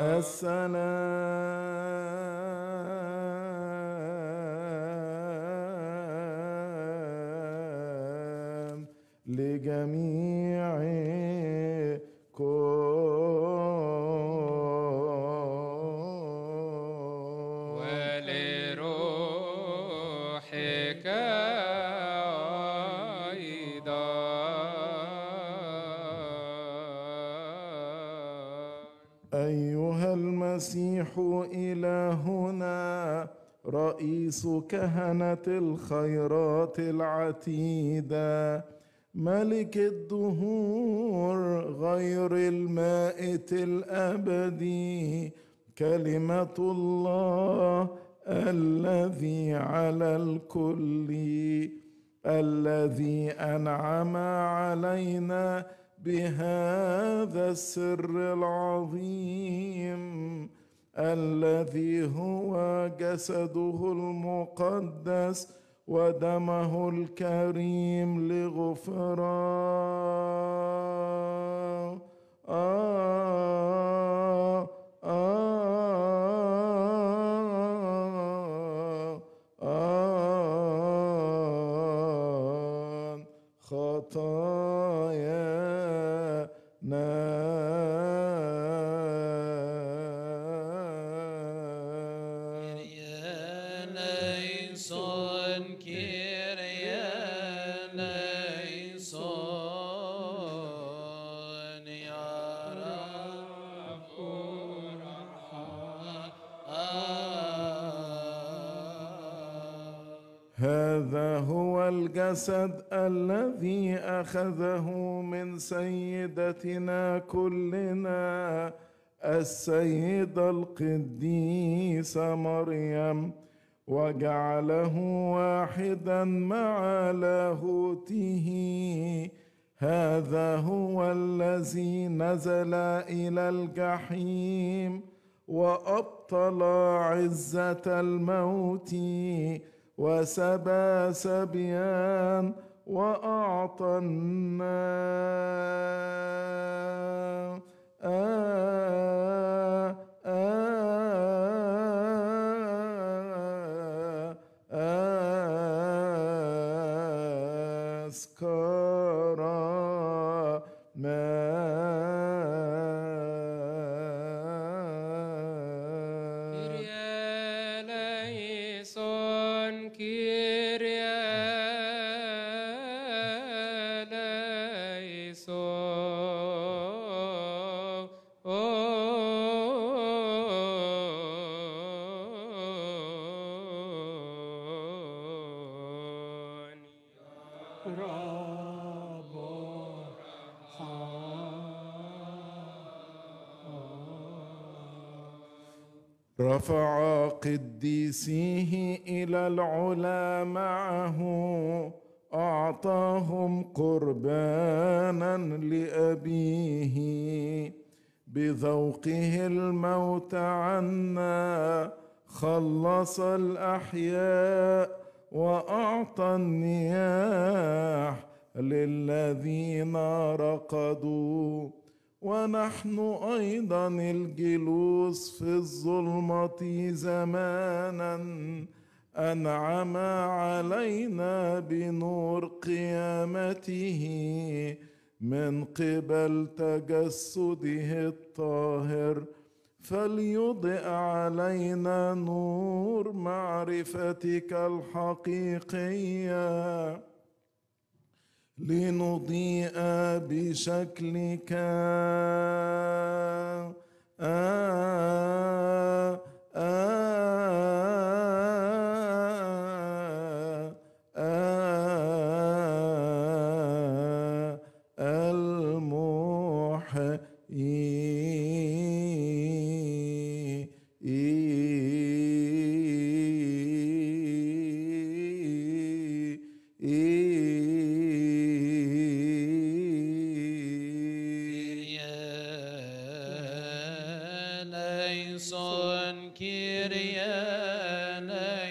السلام جميعكم المسيح إلهنا رئيس كهنة الخيرات العتيدة ملك الدهور غير المائت الأبدي كلمة الله الذي على الكل الذي أنعم علينا بهذا السر العظيم الذي هو جسده المقدس ودمه الكريم لغفران آه آه آه خطايانا الجسد الذي أخذه من سيدتنا كلنا السيده القديسه مريم. وجعله واحدا مع لاهوته. هذا هو الذي نزل إلى الجحيم وأبطل عزة الموت. وسبى سبيان واعطى الناس آه آه آه Kyrie رفع قديسيه إلى العلا معه أعطاهم قربانا لأبيه. بذوقه الموت عنا خلص الأحياء وأعطى النياح للذين رقدوا. ونحن أيضا الجلوس في الظلمة زمانا. أنعم علينا بنور قيامته من قبل تجسده الطاهر. فليضئ علينا نور معرفتك الحقيقية. لنضيء بشكلك. آه آه آه المحيي. Kyrie eleison.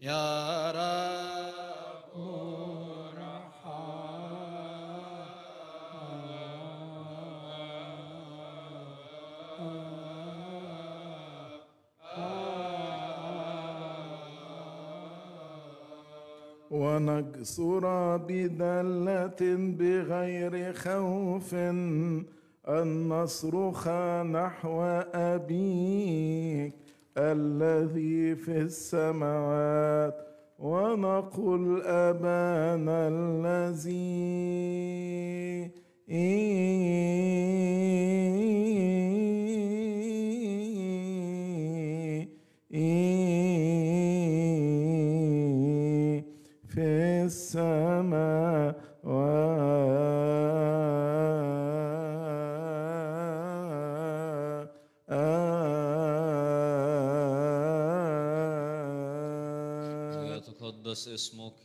Yeah. ونجسر بدلة بغير خوف. أن نصرخ نحو أبيك الذي في السماوات. ونقل أبانا الذي في others smoke